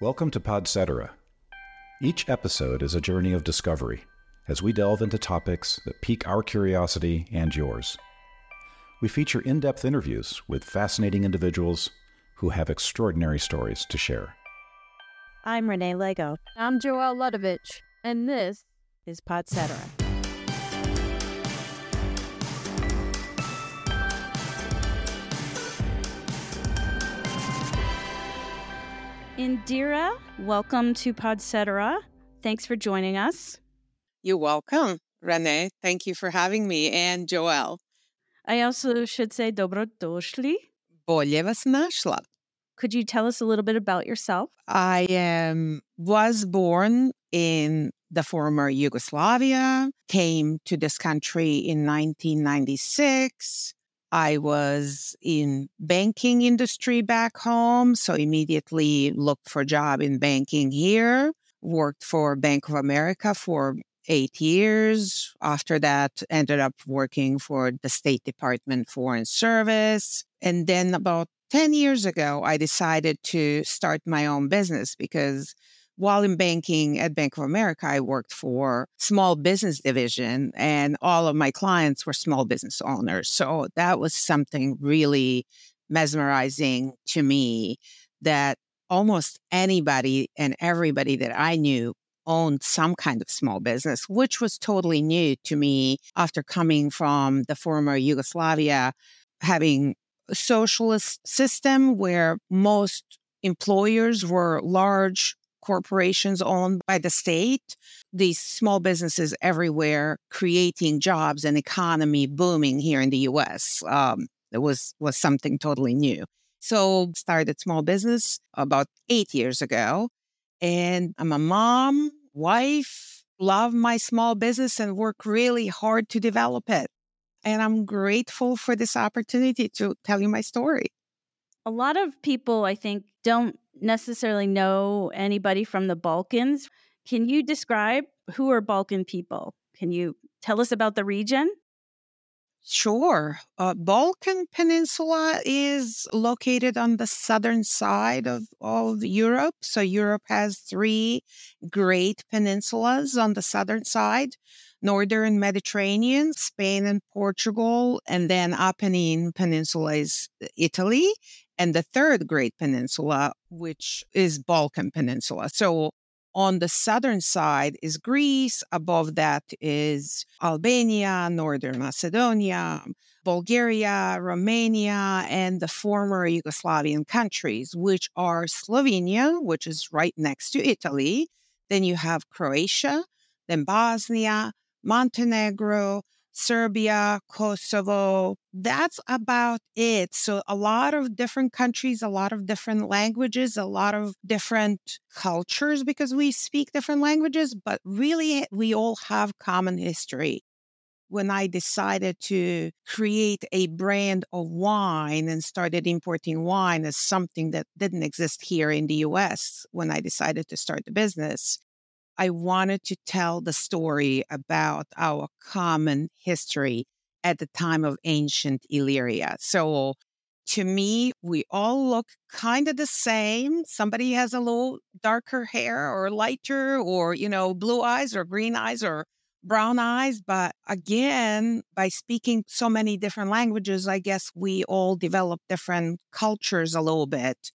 Welcome to Podcetera. Each episode is a journey of discovery as we delve into topics that pique our curiosity and yours. We feature in depth interviews with fascinating individuals who have extraordinary stories to share. I'm Renee Lego. I'm Joelle Ludovich, and this is Podcetera. Indira, welcome to Podcetera. Thanks for joining us. You're welcome, Renee. Thank you for having me, and Joel. I also should say dobro došli. Bolje vas našla. Could you tell us a little bit about yourself? I um, was born in the former Yugoslavia, came to this country in 1996. I was in banking industry back home, so immediately looked for job in banking here. Worked for Bank of America for eight years. After that, ended up working for the State Department Foreign Service. And then about 10 years ago, I decided to start my own business because while in banking at Bank of America, I worked for small business division and all of my clients were small business owners. So that was something really mesmerizing to me that almost anybody and everybody that I knew owned some kind of small business, which was totally new to me after coming from the former Yugoslavia, having a socialist system where most employers were large corporations owned by the state, these small businesses everywhere creating jobs and economy booming here in the US. Um, it was, was something totally new. So started small business about eight years ago. And I'm a mom, wife, love my small business and work really hard to develop it. And I'm grateful for this opportunity to tell you my story. A lot of people, I think, don't necessarily know anybody from the Balkans. Can you describe who are Balkan people? Can you tell us about the region? Sure. Uh, Balkan Peninsula is located on the southern side of, of Europe. So, Europe has three great peninsulas on the southern side Northern Mediterranean, Spain and Portugal, and then Apennine Peninsula is uh, Italy and the third great peninsula, which is Balkan Peninsula. So on the southern side is Greece. Above that is Albania, Northern Macedonia, Bulgaria, Romania, and the former Yugoslavian countries, which are Slovenia, which is right next to Italy. Then you have Croatia, then Bosnia, Montenegro, Serbia, Kosovo. That's about it. So, a lot of different countries, a lot of different languages, a lot of different cultures because we speak different languages, but really we all have common history. When I decided to create a brand of wine and started importing wine as something that didn't exist here in the US, when I decided to start the business, I wanted to tell the story about our common history at the time of ancient Illyria. So to me, we all look kind of the same. Somebody has a little darker hair or lighter or, you know, blue eyes or green eyes or brown eyes. But again, by speaking so many different languages, I guess we all develop different cultures a little bit.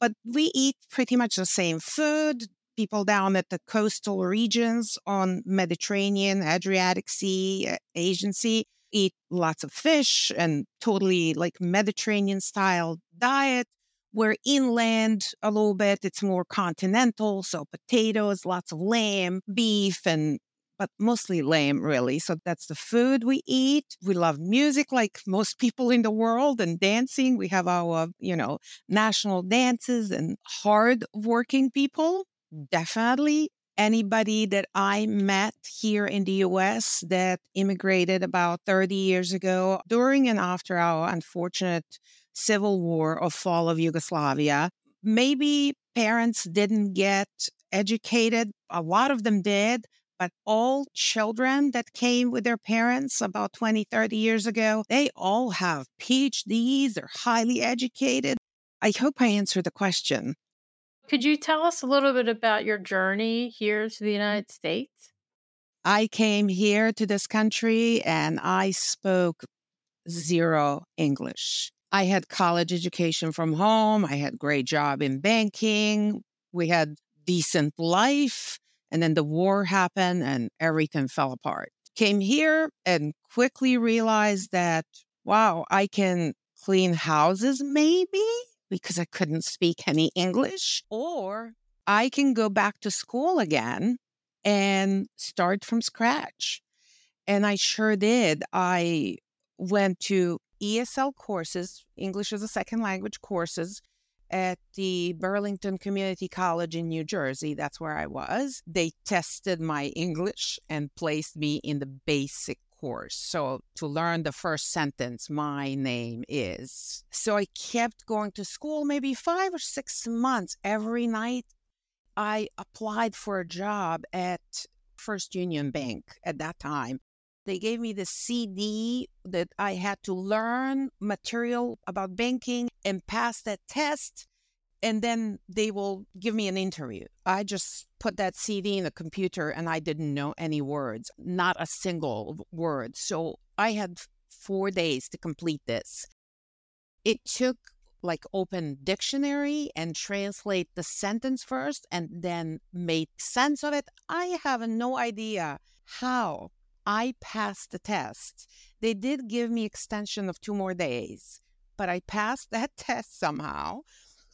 But we eat pretty much the same food, people down at the coastal regions on Mediterranean, Adriatic Sea, Aegean Sea eat lots of fish and totally like Mediterranean style diet. Where inland a little bit, it's more continental. So potatoes, lots of lamb, beef, and but mostly lamb, really. So that's the food we eat. We love music like most people in the world and dancing. We have our, you know, national dances and hard working people definitely anybody that I met here in the US that immigrated about 30 years ago during and after our unfortunate civil war of fall of Yugoslavia. Maybe parents didn't get educated. A lot of them did, but all children that came with their parents about 20, 30 years ago, they all have PhDs, they're highly educated. I hope I answered the question. Could you tell us a little bit about your journey here to the mm-hmm. United States? I came here to this country and I spoke zero English. I had college education from home. I had great job in banking. We had decent life. And then the war happened and everything fell apart. Came here and quickly realized that, wow, I can clean houses maybe because I couldn't speak any English, or I can go back to school again and start from scratch. And I sure did. I went to ESL courses, English as a second language courses at the Burlington Community College in New Jersey. That's where I was. They tested my English and placed me in the basic course. So to learn the first sentence, my name is. So I kept going to school maybe five or six months every night. I applied for a job at First Union Bank at that time. They gave me the CD that I had to learn material about banking and pass that test. And then they will give me an interview. I just put that CD in the computer and I didn't know any words, not a single word. So I had four days to complete this. It took like open dictionary and translate the sentence first and then make sense of it. I have no idea how I passed the test. They did give me extension of two more days, but I passed that test somehow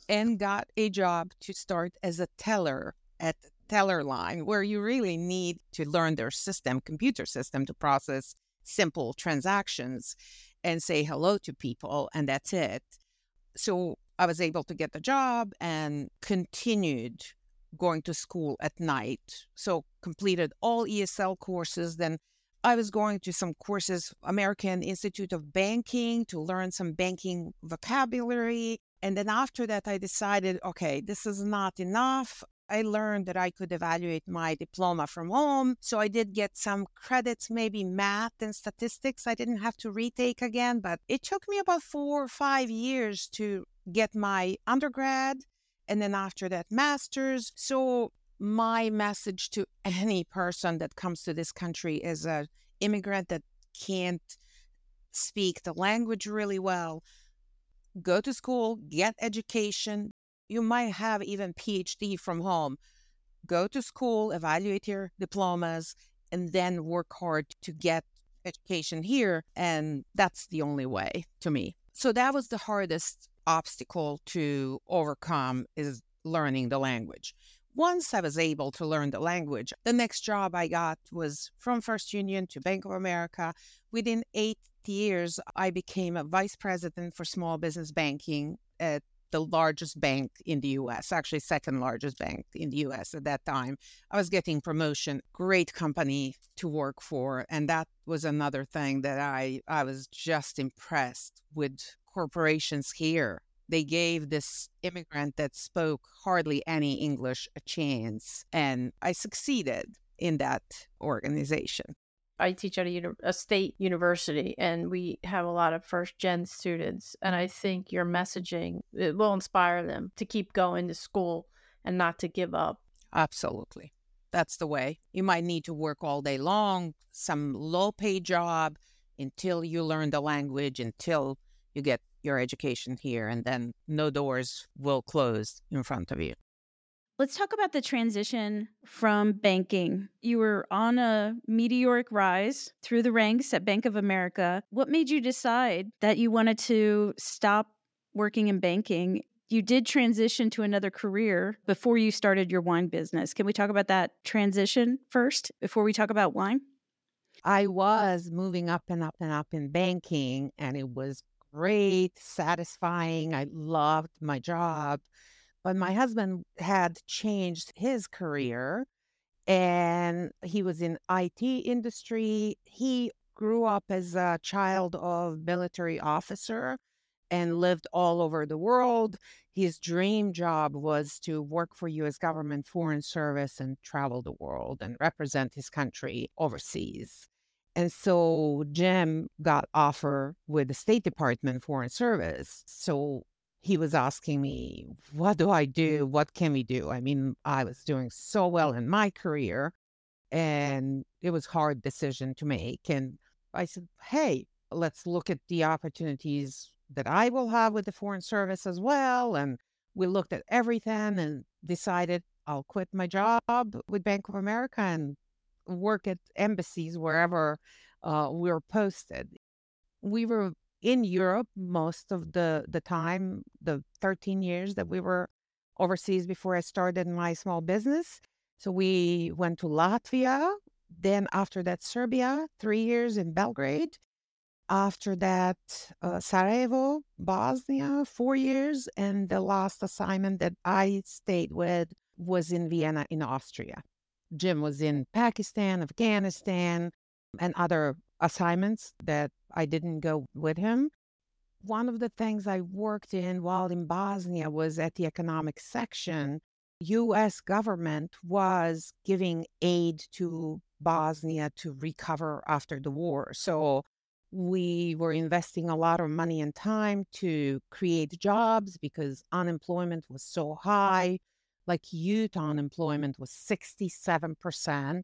and got a job to start as a teller at teller line where you really need to learn their system, computer system to process simple transactions and say hello to people and that's it. So I was able to get the job and continued going to school at night. So completed all ESL courses, then I was going to some courses, American Institute of Banking, to learn some banking vocabulary. And then after that, I decided, okay, this is not enough. I learned that I could evaluate my diploma from home. So I did get some credits, maybe math and statistics. I didn't have to retake again, but it took me about four or five years to get my undergrad. And then after that, master's. So my message to any person that comes to this country as an immigrant that can't speak the language really well go to school get education you might have even phd from home go to school evaluate your diplomas and then work hard to get education here and that's the only way to me so that was the hardest obstacle to overcome is learning the language once I was able to learn the language, the next job I got was from First Union to Bank of America. Within eight years, I became a vice president for small business banking at the largest bank in the US, actually second largest bank in the US at that time. I was getting promotion, great company to work for, and that was another thing that I I was just impressed with corporations here they gave this immigrant that spoke hardly any English a chance. And I succeeded in that organization. I teach at a, a, state university and we have a lot of first gen students. And I think your messaging it will inspire them to keep going to school and not to give up. Absolutely. That's the way. You might need to work all day long, some low paid job until you learn the language, until you get your education here, and then no doors will close in front of you. Let's talk about the transition from banking. You were on a meteoric rise through the ranks at Bank of America. What made you decide that you wanted to stop working in banking? You did transition to another career before you started your wine business. Can we talk about that transition first before we talk about wine? I was moving up and up and up in banking, and it was great, satisfying. I loved my job. But my husband had changed his mm. career and he was in IT industry. He grew up as a child of military officer and lived all over the world. His dream job was to work for US government foreign service and travel the world and represent his country overseas. And so Jim got offer with the State Department Foreign Service. So he was asking me, What do I do? What can we do? I mean, I was doing so well in my career and it was hard decision to make. And I said, Hey, let's look at the opportunities that I will have with the Foreign Service as well. And we looked at everything and decided I'll quit my job with Bank of America and work at embassies wherever uh, we're posted. We were in Europe most of the, the time, the 13 years that we were overseas before I started my small business. So we went to Latvia, then after that, Serbia, three years in Belgrade. After that, uh, Sarajevo, Bosnia, four years. And the last assignment that I stayed with was in Vienna, in Austria. Jim was in Pakistan, Afghanistan, and other assignments that I didn't go with him. One of the things I worked in while in Bosnia was at the economic section. US government was giving aid to Bosnia to recover after the war. So we were investing a lot of money and time to create jobs because unemployment was so high. Like youth unemployment was 67%.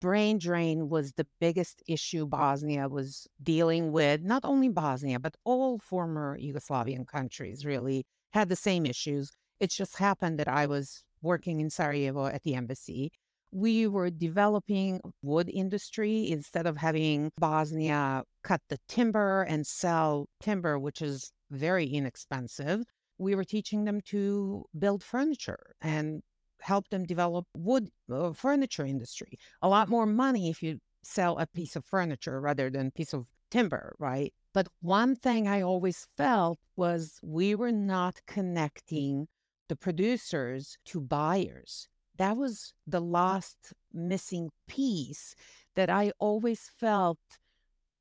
Brain drain was the biggest issue Bosnia was dealing with. Not only Bosnia, but all former Yugoslavian countries really had the same issues. It just happened that I was working in Sarajevo at the embassy we were developing wood industry instead of having Bosnia cut the timber and sell timber, which is very inexpensive. We were teaching them to build furniture and help them develop wood uh, furniture industry. A lot more money if you sell a piece of furniture rather than piece of timber, right? But one thing I always felt was we were not connecting the producers to buyers that was the last missing piece that I always felt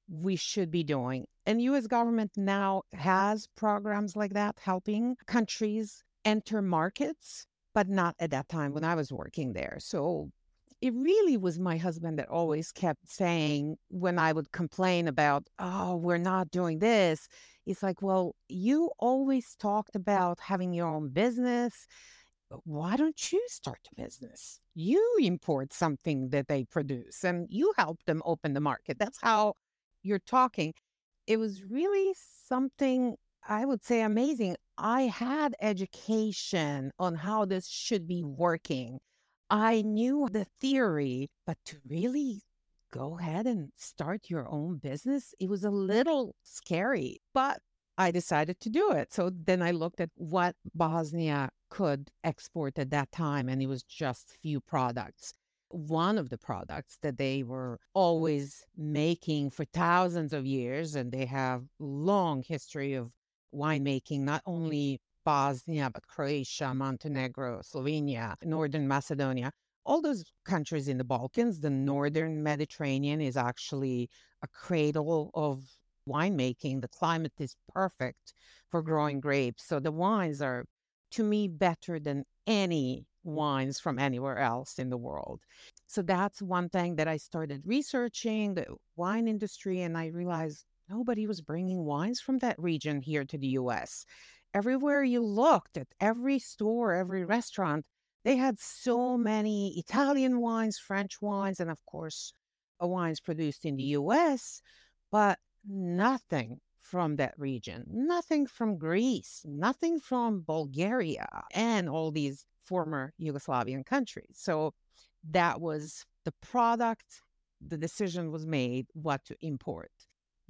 we should be doing. And US government now has programs like that helping countries enter markets, but not at that time when I was working there. So it really was my husband that always kept saying when I would complain about, oh, we're not doing this. It's like, well, you always talked about having your own business why don't you start a business? You import something that they produce and you help them open the market. That's how you're talking. It was really something I would say amazing. I had education on how this should be working. I knew the theory, but to really go ahead and start your own business, it was a little scary, but I decided to do it. So then I looked at what Bosnia could export at that time, and it was just few products. One of the products that they were always making for thousands of years, and they have long history of winemaking, not only Bosnia, but Croatia, Montenegro, Slovenia, Northern Macedonia, all those countries in the Balkans, the Northern Mediterranean is actually a cradle of winemaking, the climate is perfect for growing grapes. So the wines are, to me, better than any wines from anywhere else in the world. So that's one thing that I started researching the wine industry, and I realized nobody was bringing wines from that region here to the US. Everywhere you looked at every store, every restaurant, they had so many Italian wines, French wines, and of course, uh, wines produced in the US. But nothing from that region, nothing from Greece, nothing from Bulgaria, and all these former Yugoslavian countries. So that was the product. The decision was made what to import.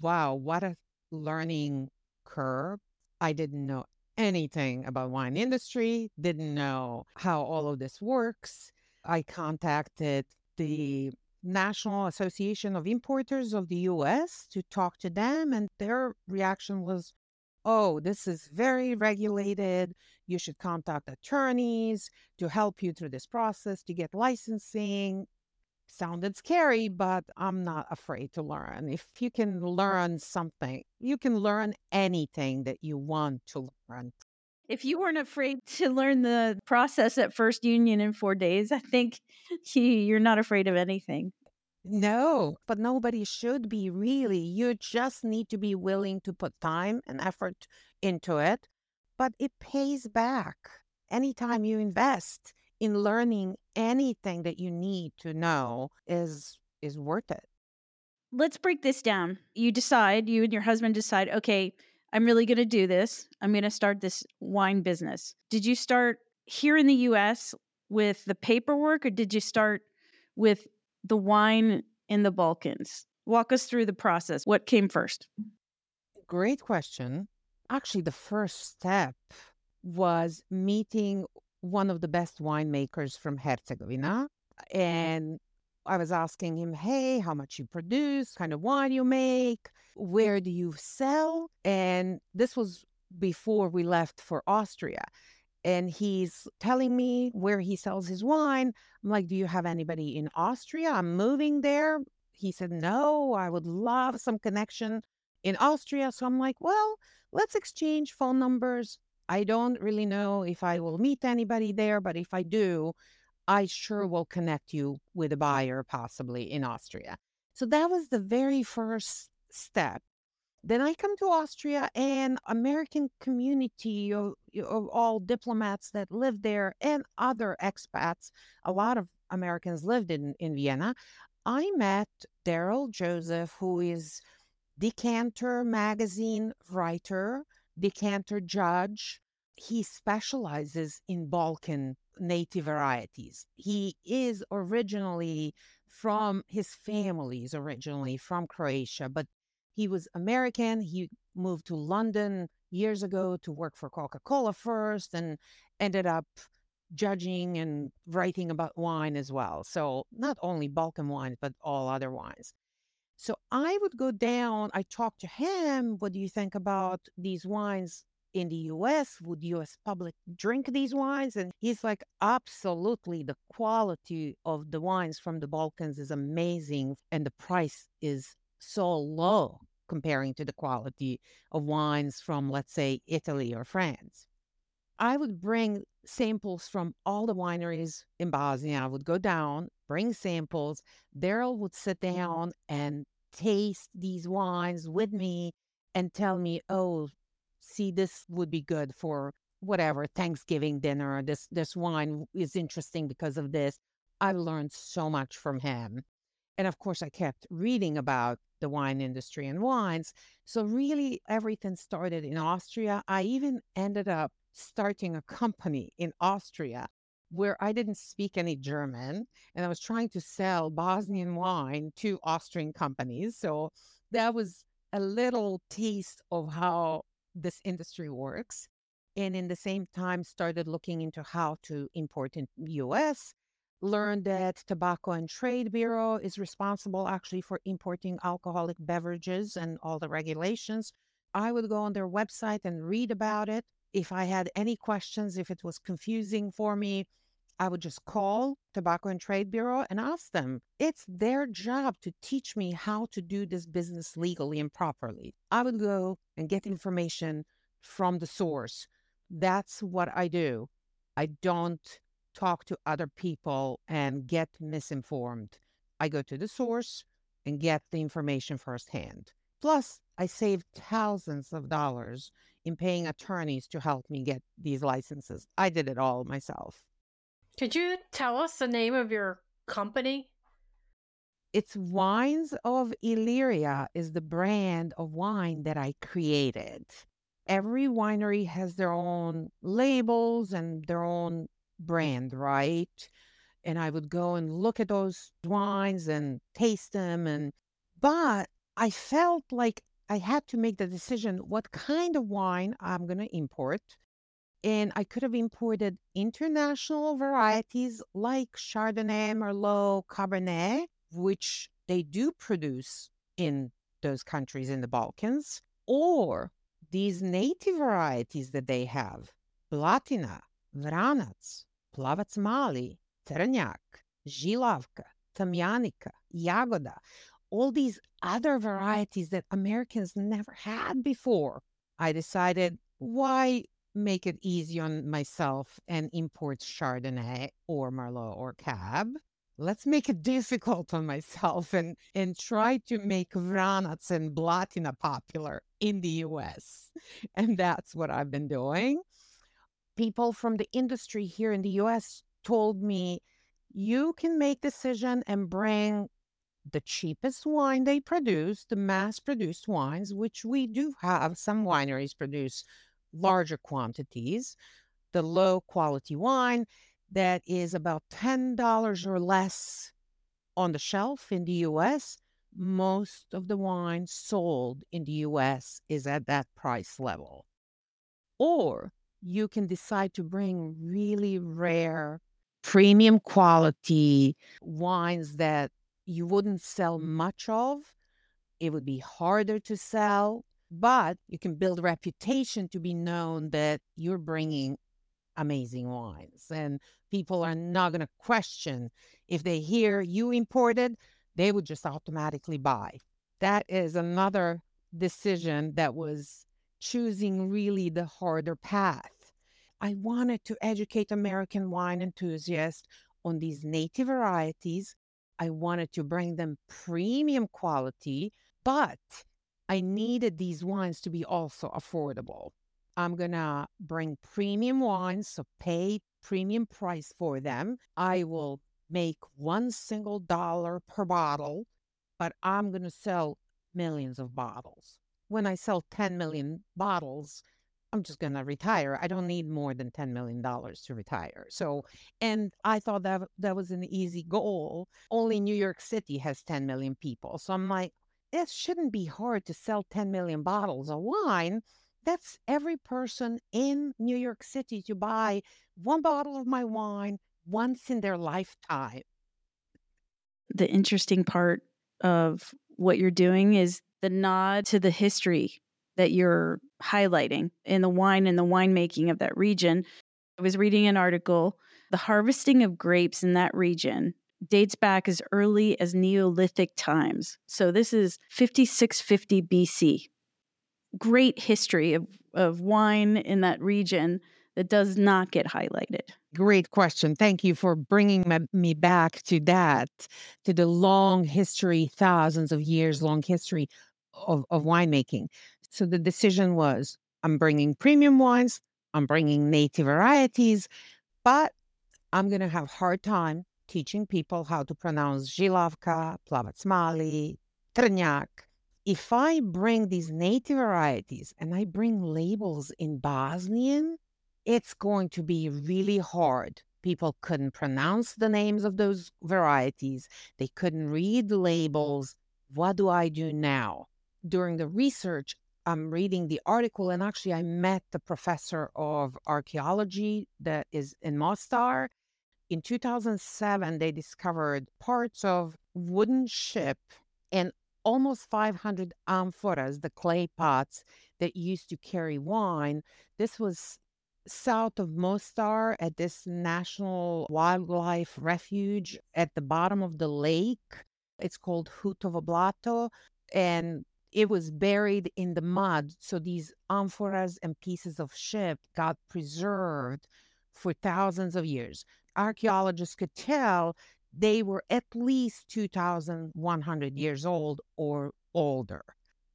Wow, what a learning curve. I didn't know anything about wine industry, didn't know how all of this works. I contacted the National Association of Importers of the US to talk to them, and their reaction was, Oh, this is very regulated. You should contact attorneys to help you through this process to get licensing. Sounded scary, but I'm not afraid to learn. If you can learn something, you can learn anything that you want to learn. If you weren't afraid to learn the process at First Union in four days, I think you're not afraid of anything. No, but nobody should be really. You just need to be willing to put time and effort into it. but it pays back anytime you invest in learning anything that you need to know is is worth it. Let's break this down. You decide you and your husband decide okay i'm really going to do this. I'm going to start this wine business. Did you start here in the us with the paperwork or did you start with the wine in the balkans? Walk us through the process. What came first? Great question. Actually the first step was meeting one of the best winemakers from Herzegovina. Mm-hmm. And I was asking him, hey, how much you produce, kind of wine you make, where do you sell? And this was before we left for Austria. And he's telling me where he sells his wine. I'm like, do you have anybody in Austria? I'm moving there. He said, no, I would love some connection in Austria. So I'm like, well, let's exchange phone numbers. I don't really know if I will meet anybody there, but if I do, I sure mm. will connect you with a mm. buyer possibly in Austria. So that was the very first step. Then I come to Austria and American community of, of all diplomats that live there and other expats. A lot of Americans lived in, in Vienna. I met Daryl Joseph, who is Decanter magazine writer decanter judge. He specializes in Balkan native varieties. He is originally from his family is originally from Croatia, but he was American. He moved to London years ago to work for Coca-Cola first and ended up judging and writing about wine as well. So not only Balkan wines, but all other wines. So I would go down, I talk to him, what do you think about these wines in the US? Would US public drink these wines? And he's like, absolutely. The quality of the wines from the Balkans is amazing and the price is so low comparing to the quality of wines from, let's say, Italy or France. I would bring samples from all the wineries in Bosnia. I would go down, bring samples. Daryl would sit mm-hmm. down and taste these wines with me and tell me, oh, see, this would be good for whatever Thanksgiving dinner. This this wine is interesting because of this. I learned so much from him. And of course, I kept reading about the wine industry and wines. So, really, everything started in Austria. I even ended up starting a company in Austria where I didn't speak any German and I was trying to sell Bosnian wine to Austrian companies. So that was a little taste of how this industry works. And in the same time, started looking into how to import in US. Learned that Tobacco and Trade Bureau is responsible actually for importing alcoholic beverages and all the regulations. I would go on their website and read about it. If I had any questions, if it was confusing for me, I would just call Tobacco and Trade Bureau and ask them. It's their job to teach me how to do this business legally and properly. I would go and get information from the source. That's what I do. I don't talk to other people and get misinformed. I go to the source and get the information firsthand. Plus, I save thousands of dollars in paying attorneys to help me get these licenses. I did it all myself. Could you tell us the name of your company? It's Wines of Illyria is the brand of wine that I created. Every winery has their own labels and their own brand, right? And I would go and look at those wines and taste them and but I felt like I had to make the decision what kind of wine I'm going to import and I could have imported international varieties like Chardonnay, Merlot, Cabernet, which they do produce in those countries in the Balkans, or these native varieties that they have Blatina, Vranac, Plavac Mali, Trnjak, Žilavka, Tamjanika, Jagoda, all these other varieties that Americans never had before. I decided, why make it easy on myself and import Chardonnay or Merlot or Cab. Let's make it difficult on myself and, and try to make Vranac and Blatina popular in the US. And that's what I've been doing. people from the industry here in the US told me you can make decision and bring the cheapest wine they produce, the mass produced wines, which we do have. Some wineries produce larger quantities, the low quality wine that is about $10 or less on the shelf in the US. Most of the wine sold in the US is at that price level. Or you can decide to bring really rare, premium quality wines that you wouldn't sell mm-hmm. much of. It would be harder to sell, but you can build a reputation to be known that you're bringing amazing wines. And people are not going to question if they hear you imported, they would just automatically buy. That is another decision that was choosing really the harder path. I wanted to educate American wine enthusiasts on these native varieties. I wanted to bring them premium quality, but I mm-hmm. needed these wines to be also affordable. I'm going to bring premium wines, so pay premium price for them. I mm-hmm. will make one single dollar per bottle, but I'm going to sell millions of bottles. When I sell 10 million bottles, I'm just going to retire. I don't need more than $10 million to retire. So, and I thought that that was an easy goal. Only New York City has 10 million people. So I'm like, it shouldn't be hard to sell 10 million bottles of wine. That's every person in New York City to buy one bottle of my wine once in their lifetime. The interesting part of what you're doing is the nod to the history that you're highlighting in the wine and the winemaking of that region. I was reading an article. The harvesting of grapes in that region dates back as early as Neolithic times. So this is 5650 BC. Great history of, of wine in that region that does not get highlighted. Great question. Thank you for bringing me back to that, to the long history, thousands of years long history of, of winemaking. So the decision was I'm bringing premium wines, I'm bringing native varieties, but I'm going to have hard time teaching people how to pronounce Žilavka, Plavatsmali, Trnjak. If I bring these native varieties and I bring labels in Bosnian, it's going to be really hard. People couldn't pronounce the names of those varieties. They couldn't read the labels. What do I do now? During the research, I'm reading the article, and actually, I met the professor of archaeology that is in Mostar. In 2007, they discovered parts of wooden ship and almost 500 amphoras, the clay pots that used to carry wine. This was south of Mostar at this national wildlife refuge at the bottom of the lake. It's called Hutovo Blato. And it was buried in the mud. So these amphoras and pieces of ship got preserved for thousands of years. Archaeologists could tell they were at least 2,100 years old or older.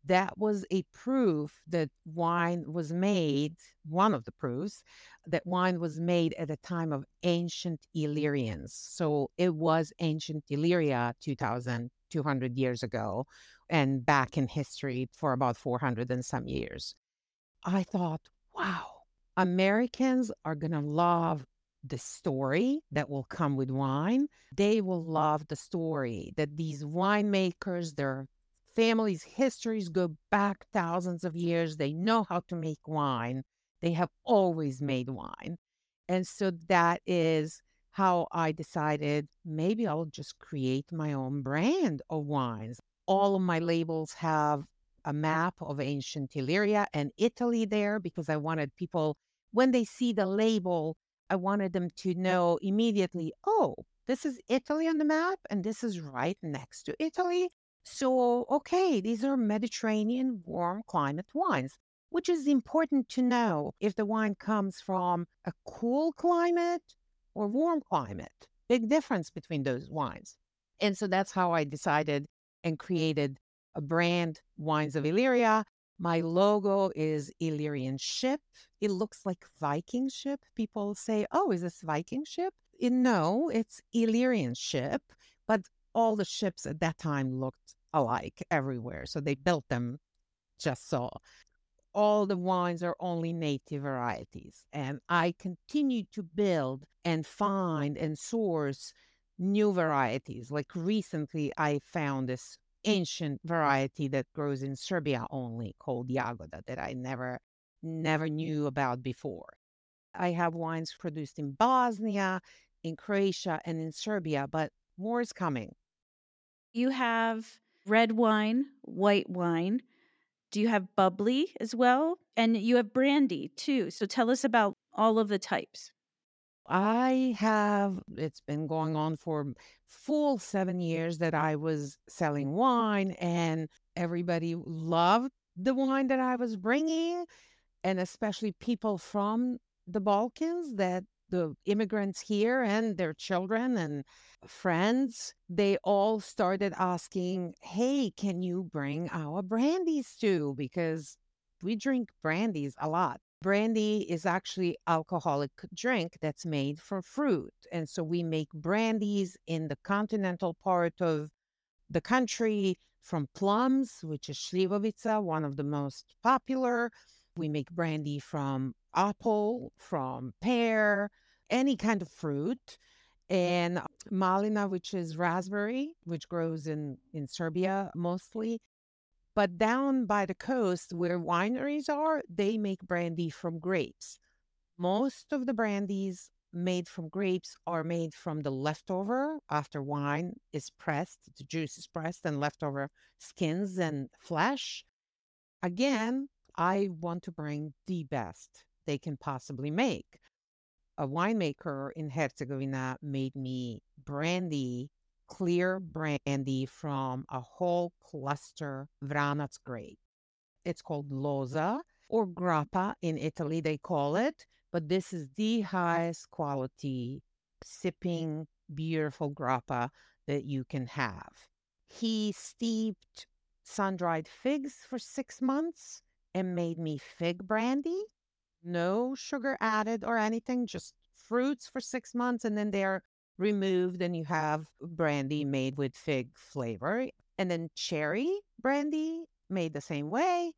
That was a proof that wine was made, one of the proofs that wine was made at the time of ancient Illyrians. So it was ancient Illyria 2,200 years ago and back in history for about 400 and some years. I thought, wow, Americans are going to love the story that will come with wine. They will love the story that these winemakers, their families' histories go back thousands of years. They know how to make wine. They have always made wine. And so that is how I decided maybe I'll just create my own brand of wines all of my labels have a mm-hmm. map of ancient Illyria and Italy there because I wanted people, when they see the label, I wanted them to know immediately, oh, this is Italy on the map and this is right next to Italy. So, okay, these are Mediterranean warm climate wines, which is important to know if the wine comes from a cool climate or warm climate. Big difference between those wines. And so that's how I decided and created a brand, Wines of Illyria. My logo is Illyrian ship. It looks like Viking ship. People say, "Oh, is this Viking ship?" It, no, it's Illyrian ship, but all the ships at that time looked alike everywhere, so they built them just so. All the wines are only native varieties, and I continue to build and find and source new varieties. Like recently, I found this ancient variety that grows in Serbia only called Jagoda that I never never knew about before. I have wines produced in Bosnia, in Croatia, and in Serbia, but more is coming. You have red wine, white wine. Do you have bubbly as well? And you have brandy too. So tell us about all of the types. I have, it's been going on for full seven years that I was selling wine, and everybody loved the wine that I was bringing, and especially people from the Balkans that the immigrants here and their children and friends, they all started asking, Hey, can you bring our brandies too? Because we drink brandies a lot brandy is actually alcoholic drink that's made from fruit and so we make brandies in the continental part of the country from plums which is slivovica one of the most popular. We make brandy from apple from pear any kind of fruit mm-hmm. and malina which is raspberry which grows in in serbia mostly but down by the coast where wineries are, they make brandy from grapes. Most of the brandies made from grapes are made from the leftover after wine is pressed, the juice is pressed, and leftover skins and flesh. Again, I want to bring the best they can possibly make. A winemaker in Herzegovina made me brandy clear brandy from a whole cluster Vranac grape. It's called Loza or Grappa in Italy, they call it, but this is the highest quality sipping, beautiful Grappa that you can have. He steeped sun dried figs for six months and made me fig brandy. No sugar added or anything, just fruits for six months. And then they're removed and you have brandy made with fig flavor and then cherry brandy made the same way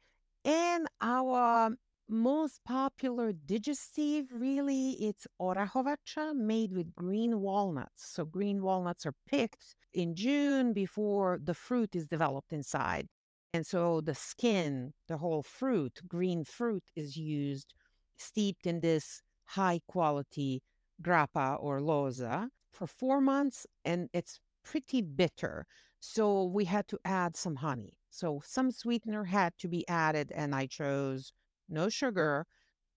and our most popular digestive really it's orahovacha made with green walnuts. So green walnuts are picked in june before the fruit is developed inside and so the skin the whole fruit green fruit is used steeped in this high quality grappa or loza for four months and it's pretty bitter. So we had to add some honey. So some sweetener had to be added, and I chose no sugar.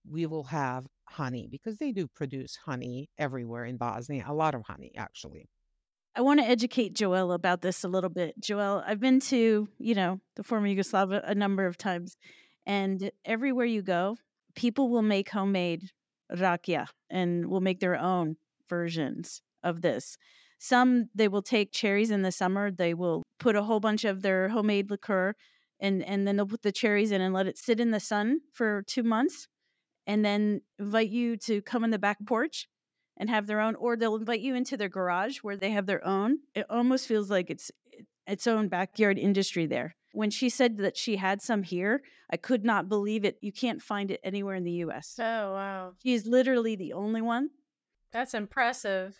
We will have honey because they do produce honey everywhere in Bosnia, a lot of honey, actually. I want to educate Joelle about this a little bit. Joelle, I've been to, you know, the former Yugoslavia a number of times, and everywhere you go, people will make homemade rakia and will make their own versions of this. Some they will take cherries in the summer, they will put a whole bunch of their homemade liqueur and and then they'll put the cherries in and let it sit in the sun for 2 months and then invite you to come in the back porch and have their own or they'll invite you into their garage where they have their own. It almost feels like it's its own backyard industry there. When she said that she had some here, I could not believe it. You can't find it anywhere in the US. Oh, wow. She is literally the only one. That's impressive.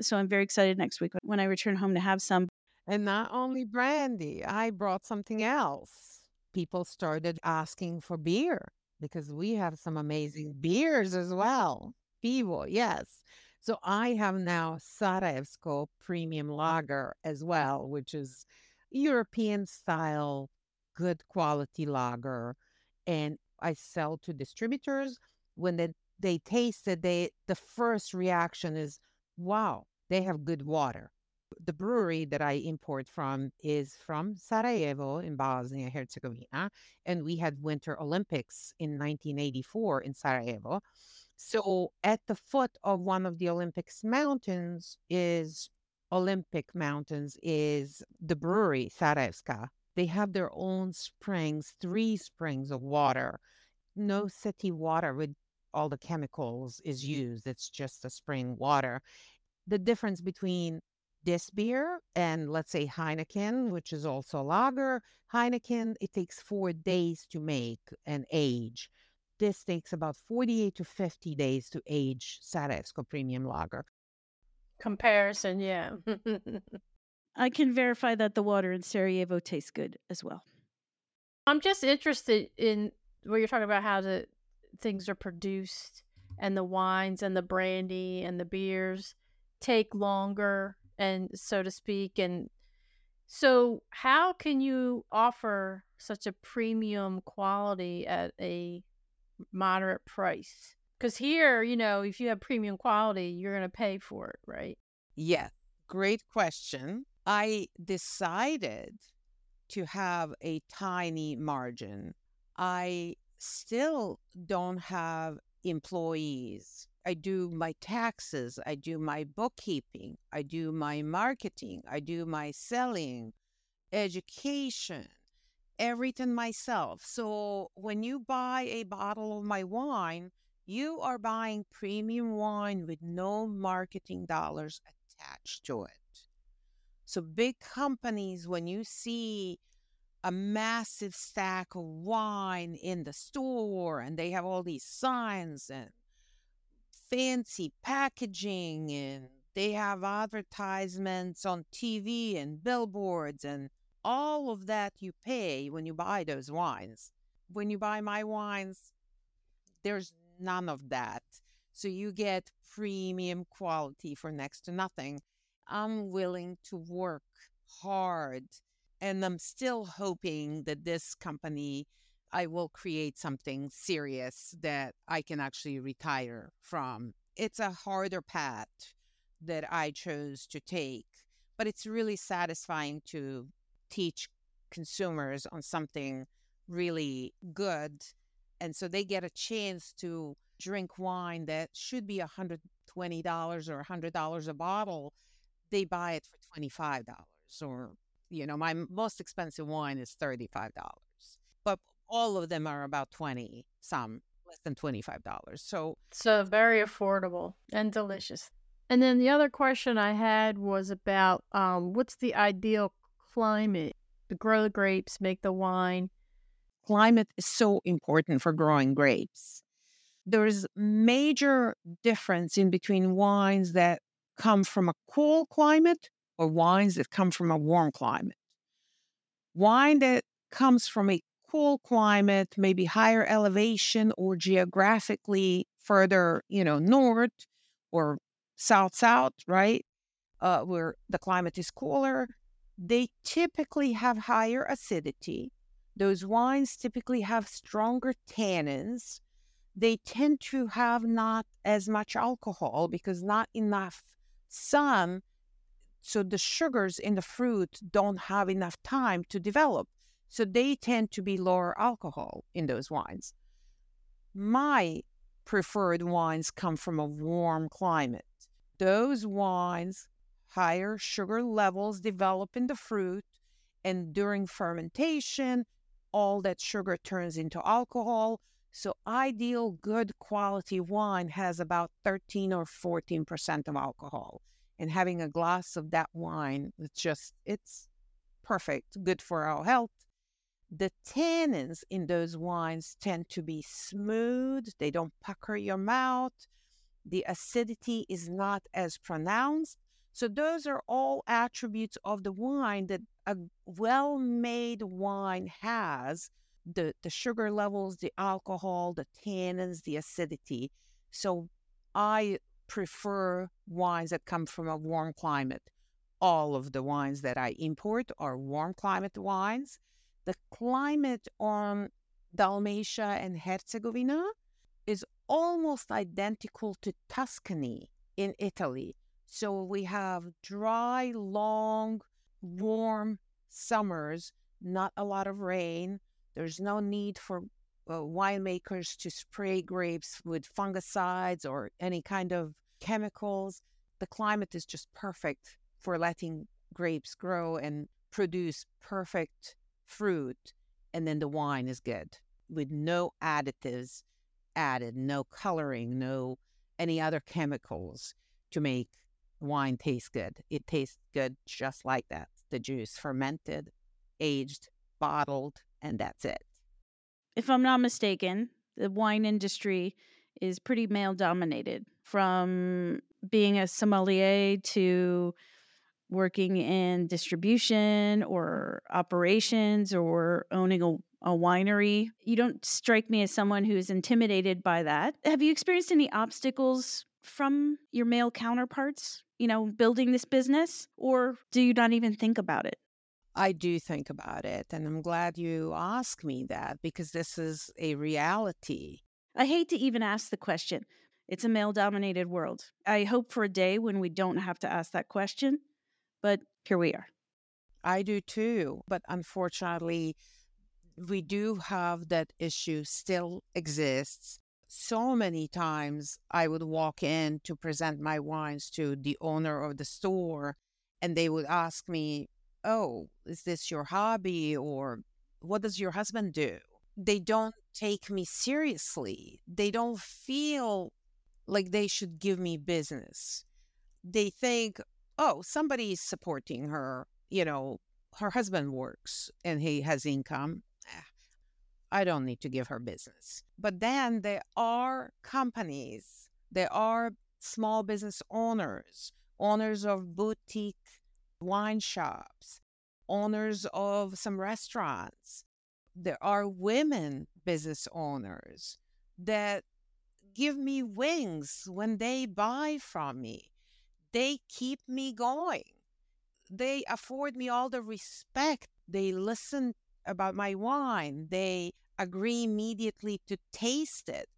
So I'm very excited next week when I return home to have some. And not only brandy, I brought something else. People started asking for beer because we have some amazing beers as well. Pivo, yes. So I have now Sarajevsko premium lager as well, which is European style, good quality lager. And I sell to distributors. When they, they taste it, they the first reaction is, wow, they have good water. The brewery that I import from is from Sarajevo in Bosnia Herzegovina, and we had Winter Olympics in 1984 in Sarajevo. So at the foot of one of the Olympics mountains is Olympic Mountains is the brewery Sarajevska They have their own springs, three springs of water. No city water with all the chemicals is used. It's just the spring water. The difference between this beer and let's say Heineken, which is also a lager, Heineken, it takes four days to make and age. This takes about 48 to 50 days to age Sarajevsko Premium Lager. Comparison, yeah. I can verify that the water in Sarajevo tastes good as well. I'm just interested in where you're talking about how the things are produced and the wines and the brandy and the beers take longer and so to speak and so how can you offer such a premium quality at a moderate price? Because here you know if you have premium quality you're going to pay for it right? Yeah great question. I decided to have a tiny margin. I still don't have employees. I do my taxes, I do my bookkeeping, I do my marketing, I do my selling, education, everything myself. So when you buy a bottle of my wine, you are buying premium wine with no marketing dollars attached to it. So big companies, when you see a massive stack of wine in the store and they have all these signs and fancy packaging and they have advertisements on TV and billboards and all of that you pay when you buy those wines. When you buy my wines, there's none of that. So you get premium quality for next to nothing. I'm willing to work hard and I'm still hoping that this company, I will create something serious that I can actually retire from. It's a harder path that I chose to take, but it's really satisfying to teach consumers on something really good. And so they get a chance to drink wine that should be $120 or $100 a bottle. They buy it for $25 or you know, my most expensive wine is $35, but all of them are about 20, some less than $25. So, so very affordable and delicious. And then the other question I had was about um, what's the ideal climate to grow the grapes, make the wine? Climate is so important for growing grapes. There's major difference in between wines that come from a cool climate or wines that come from a warm climate. Wine that comes from a cool climate, maybe higher elevation or geographically further, you know, north or south south, right? Uh, where the climate is cooler, they typically have higher acidity. Those wines typically have stronger tannins. They tend to have not as much alcohol because not enough sun so the sugars in the fruit don't have enough time to develop. So they tend to be lower alcohol in those wines. My preferred wines come from a warm climate. Those wines, higher sugar levels develop in the fruit, and during fermentation, all that sugar turns into alcohol. So, ideal good quality wine has about 13 or 14% of alcohol and having a glass of that wine it's just it's perfect good for our health the tannins in those wines tend to be smooth they don't pucker your mouth the acidity is not as pronounced so those are all attributes of the wine that a well-made wine has the the sugar levels the alcohol the tannins the acidity so i prefer wines that come from a warm climate. All of the wines that I import are warm climate wines. The climate on Dalmatia and Herzegovina is almost identical to Tuscany in Italy. So we have dry, long, warm summers, not a lot of rain. There's no need for uh, winemakers to spray grapes with fungicides or any kind of chemicals. The climate is just perfect for letting grapes grow and produce perfect fruit, and then the wine is good with no additives added, no coloring, no any other chemicals to make wine taste good. It tastes good just like that. The juice fermented, aged, bottled, and that's it. If I'm not mistaken, the wine industry is pretty male dominated from being a sommelier to working in distribution or operations or owning a, a winery. You don't strike me as someone who's intimidated by that. Have you experienced any obstacles from your male counterparts, you know, building this business, or do you not even think about it? I do think about it. And I'm glad you asked me that because this is a reality. I hate to even ask the question. It's a male dominated world. I hope for a day when we don't have to ask that question, but here we are. I do too. But unfortunately, we do have that issue still exists. So many times I would walk in to present my wines to the owner of the store, and they would ask me, Oh, is this your hobby? Or what does your husband do? They don't take me seriously. They don't feel like they should give me business. They think, oh, somebody's supporting her. You know, her husband works and he has income. Eh, I don't need to give her business. But then there are companies, there are small business owners, owners of boutique wine shops, owners of some restaurants. There are women business owners that give me wings when they buy from me. They keep me going. They afford me all the respect. They listen about my wine. They agree immediately to taste it.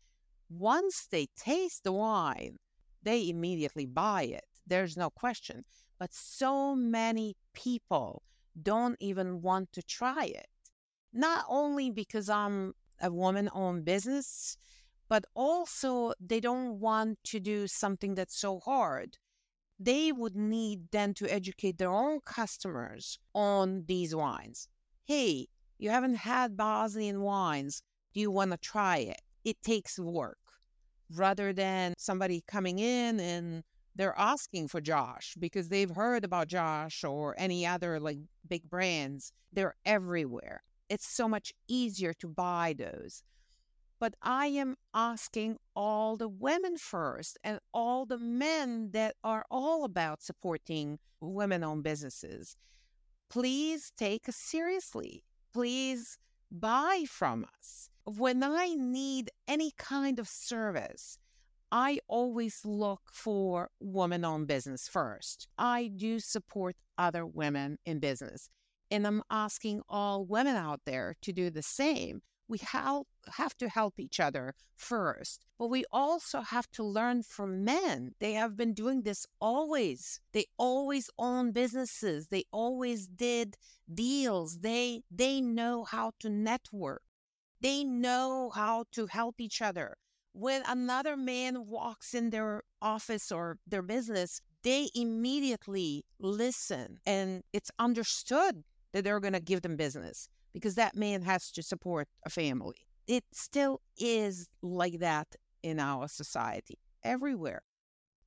Once they taste the wine, they immediately buy it. There's no question. But so many people don't even want to try it. Not only because I'm a woman owned business, but also they don't want to do something that's so hard. They would need then to educate their own customers on these wines. Hey, you haven't had Bosnian wines. Do you want to try it? It takes work rather than somebody coming in and they're asking for Josh because they've heard about Josh or any other like big brands. They're everywhere. It's so much easier to buy those. But I am asking all the women first and all the men that are all about supporting women owned businesses. Please take us seriously. Please buy from us. When I need any kind of service, I always look for women owned business first. I do support other women in business. And I'm asking all women out there to do the same we have, have to help each other first, but we also have to learn from men. They have been doing this always. They always own businesses. They always did deals. They they know how to network. They know how to help each other. When another man walks in their office or their business, they immediately listen and it's understood that they're going to give them business because that man has to support a family. It still is like that in our society everywhere.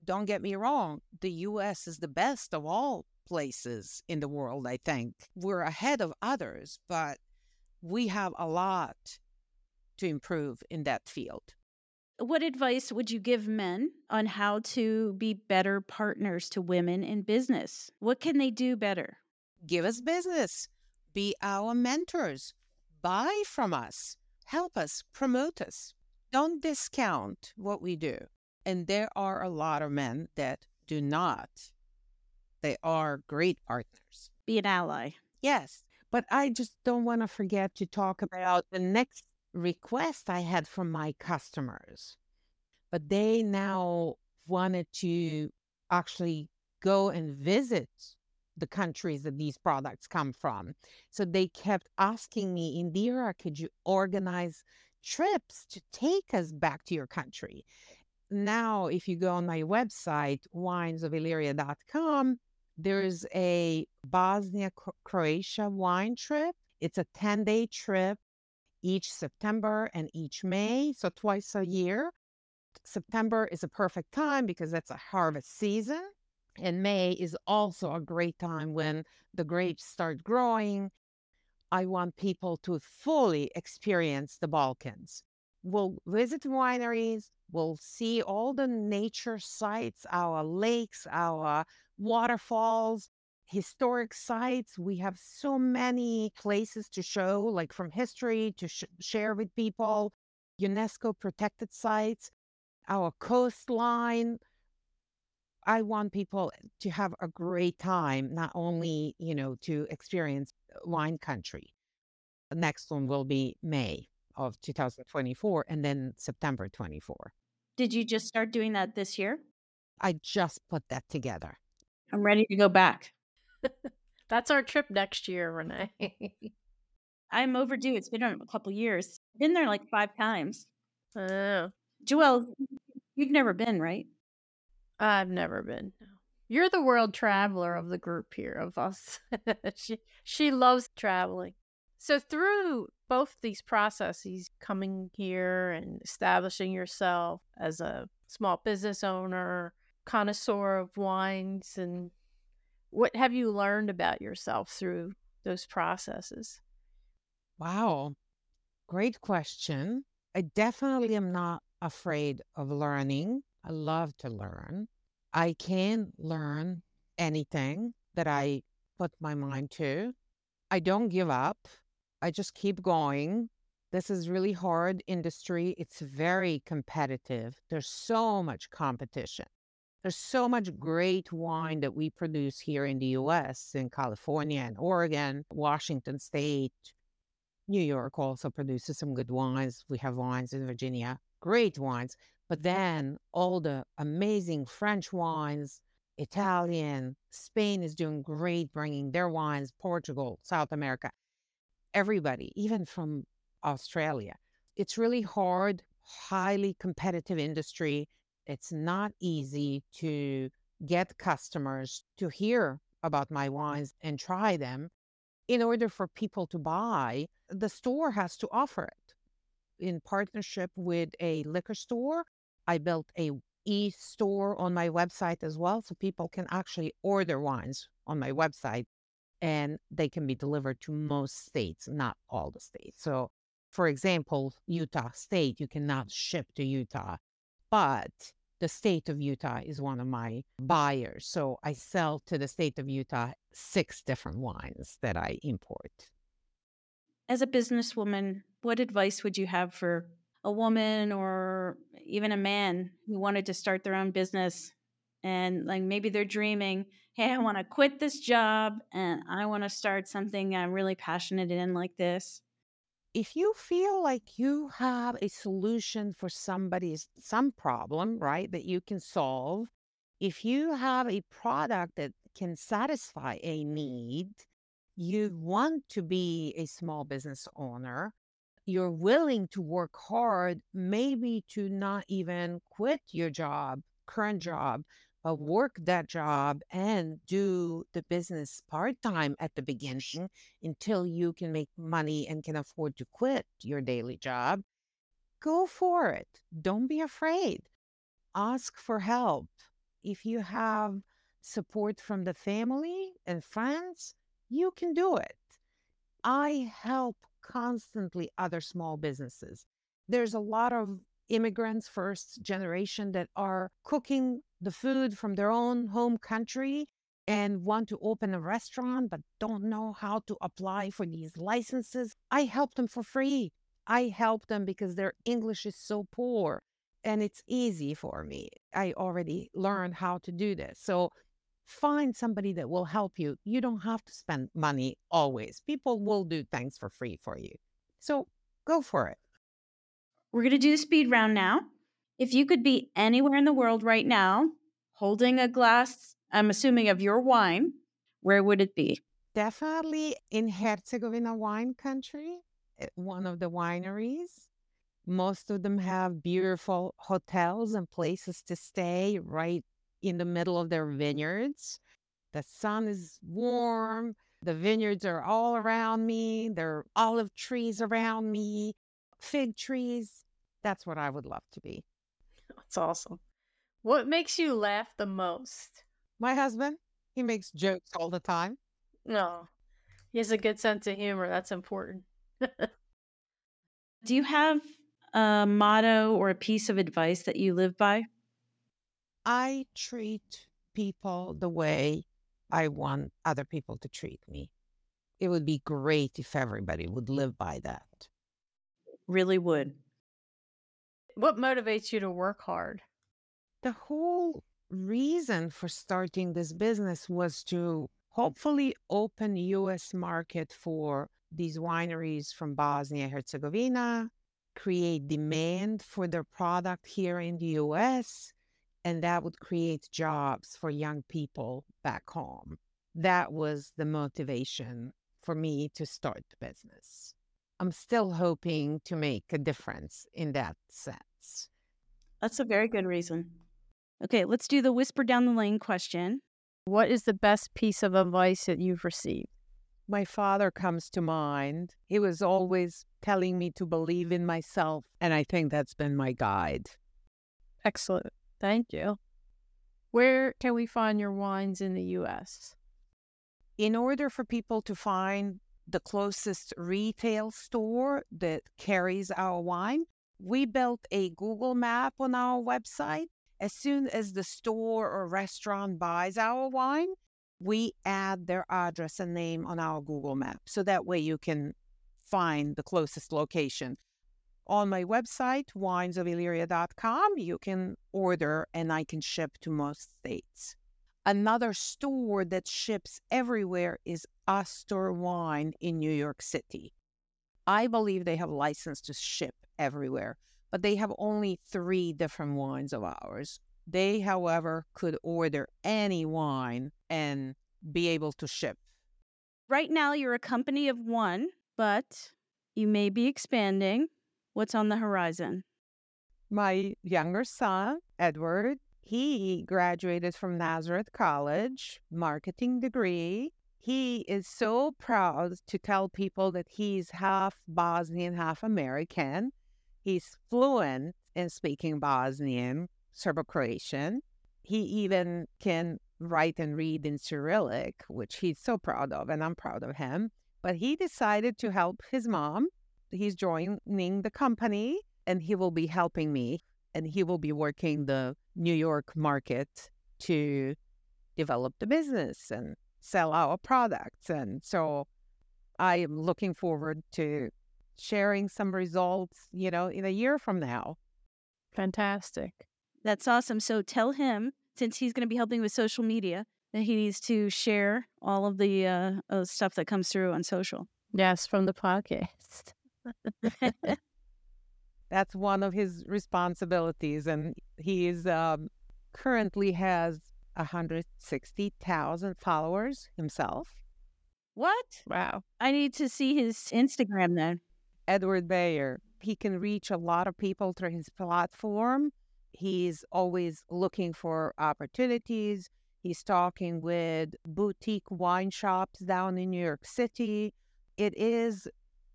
Don't get me wrong, the US is the best of all places in the world, I think. We're ahead of others, but we have a lot to improve in that field. What advice would you give men on how to be better partners to women in business? What can they do better? Give us business be our mentors, buy from us, help us, promote us. Don't discount what we do. And there are a lot of men that do not. They are great partners. Be an ally. Yes. But I just don't want to forget to talk about the next request I had from my customers. But they now wanted to actually go and visit the countries that these products come from. So they kept asking me, Indira, could you organize trips to take us back to your country? Now, if you go on my website, winesofillyria.com, there's mm. a Bosnia Croatia wine trip. It's a 10 day trip each September and each May, so twice a year. September is a perfect time because that's a harvest season. And May is also a great time when the grapes start growing. I want people to fully experience the Balkans. We'll visit wineries, we'll see all the nature sites, our lakes, our waterfalls, historic sites. We have so many places to show, like from history to sh- share with people, UNESCO protected sites, our coastline. I want people to have a great time, not only, you know, to experience wine country. The next one will be May of 2024 and then September 24. Did you just start doing that this year? I just put that together. I'm ready to go back. That's our trip next year, Renee. I'm overdue. It's been a couple years. Been there like five times. oh, Joelle, you've never been, right? I've never been. You're the world traveler of the group here of us. she she loves traveling. So through both these processes, coming here and establishing yourself as a small business owner, connoisseur of wines, and what have you learned about yourself through those processes? Wow. Great question. I definitely am not afraid of learning. I love to learn. I can learn anything that I put my mind to. I don't give up. I just keep going. This is really hard industry. It's very competitive. There's so much competition. There's so much great wine that we produce here in the US, in California and Oregon, Washington State, New York also produces some good wines. We have wines in Virginia, great wines. But mm-hmm. then all the amazing French wines, Italian, Spain is doing great bringing their wines, Portugal, South America, everybody, even from Australia. It's really hard, highly competitive industry. It's not easy to get customers to hear about my wines and try them in order for people to buy, the store has to offer it. In partnership with a liquor store, I built a e-store on my website as well so people can actually order wines on my website and they can be delivered to most states, not all the states. So, for example, Utah State, you cannot ship to Utah, but the state of Utah is one of my buyers. So I sell to the state of Utah six different wines that I import. As a businesswoman, what advice would you have for a woman or even a man who wanted to start their own business and like maybe they're dreaming, hey, I want to quit this job and I want to start something I'm really passionate in like this? if you feel like you have a solution for somebody's some problem, right, that you can solve, if you have a product that can satisfy a need, you want to be a small business owner, you're willing to work hard, maybe to not even quit your job, current mm-hmm. job, but work that job and do the business part time at the beginning until you can make money and can afford to quit your daily job, go for it. Don't be afraid. Ask for help. If you have support from the family and friends, you can do it. I help constantly other small businesses. There's a lot of immigrants, first generation, that are cooking the food from their own home country and want to open a restaurant but don't know how to apply for these licenses. I help them for free. I help them because their English is so poor and it's easy for me. I already learned how to do this. So find somebody that will help you. You don't have to spend money always. People mm. will do things for free for you. So go for it. We're going to do the speed round now. If you could be anywhere in the world right now, holding a glass, I'm assuming of your wine, where would it be? Definitely in Herzegovina wine country, eh, one of the wineries. Most of them have beautiful hotels and places to stay right in the middle of their vineyards. The sun is mm. warm, The vineyards are all around me. There are olive trees around me, fig trees. That's what I would love to be. That's awesome. What makes you laugh the most? My husband, he makes jokes all the time. No, he has a good sense of humor. That's important. Do you have a motto or a piece of advice that you live by? I treat people the way I want other people to treat me. It would be great if everybody would live by that. Really would. What motivates you to work hard? The whole reason for starting this business was to hopefully open US market for these wineries from Bosnia Herzegovina, create demand for their product here in the US, and that would create jobs for young people back home. That was the motivation for me to start the business. I'm still hoping to make a difference in that sense. That's a very good reason. Okay, let's do the whisper down the lane question. What is the best piece of advice that you've received? My father comes to mind. He was always telling me to believe in myself, and I think that's been my guide. Excellent. Thank you. Where can we find your wines in the US? In order for people to find the closest retail store that carries our wine, we built a Google map on our website. As soon as the store or restaurant buys our wine, we add their address and name on our Google map. So that way you can find the closest location on my website, winesofillyria.com, you can order and I can ship to most states. Another store that ships everywhere is Astor Wine in New York City. I believe they have license to ship everywhere, but they have only three different wines of ours. They, however, could order any wine and be able to ship. Right now, you're a company of one, but you may be expanding. What's on the horizon? My younger son, Edward, he graduated from Nazareth College, marketing degree. He is so proud to tell people that he's half Bosnian, half American. He's fluent in speaking Bosnian, Serbo Croatian. He even can write and read in Cyrillic, which he's so proud of, and I'm proud of him. But he decided to help his mom he's joining the company and he will be helping me and he will be working the New York market to develop the business and sell our products. And so I am looking forward to sharing some results, you know, in a year from now. Fantastic. That's awesome. So tell him, since he's going to be helping with social media, that he needs to share all of the uh, uh, stuff that comes through on social. Yes, from the podcast. That's one of his responsibilities, and he is um, currently has 160,000 followers himself. What? Wow. I need to see his Instagram then. Edward Bayer. He can reach a lot of people through his platform. He's always looking for opportunities. He's talking with boutique wine shops down in New York City. It is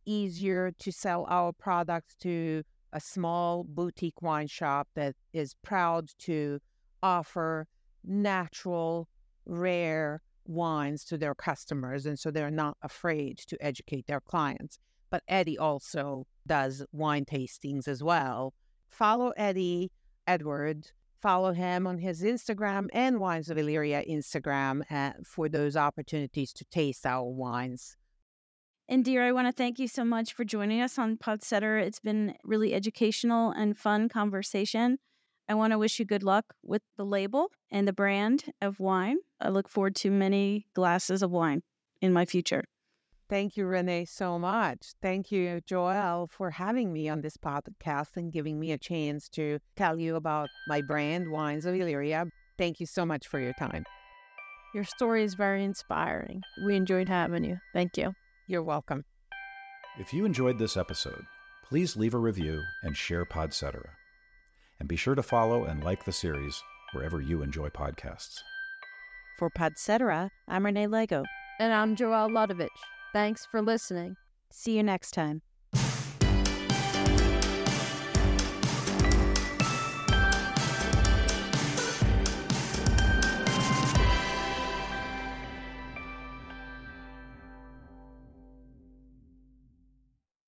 easier to sell our products to a small boutique wine shop that is proud to offer natural, rare wines to their customers. And so they're not afraid to educate their clients. But Eddie also does wine tastings as well. Follow Eddie Edward. Follow him on his Instagram and Wines of Illyria Instagram uh, for those opportunities to taste our wines. Indira, I want to thank you so much for joining us on Podsetera. It's been really educational and fun conversation. I want to wish you good luck with the label and the brand of wine. I look forward to many glasses of wine in my future. Thank you, Renee, so much. Thank you, Joel, for having me on this podcast and giving me a chance to tell you about my brand, Wines of Illyria. Thank you so much for your time. Your story is very inspiring. We enjoyed having you. Thank you. You're welcome. If you enjoyed this episode, please leave a review and share Podsetera. And be sure to follow and like the series wherever you enjoy podcasts. For Podsetera, I'm Renee Lego. And I'm Joelle Ludovich. Thanks for listening. See you next time.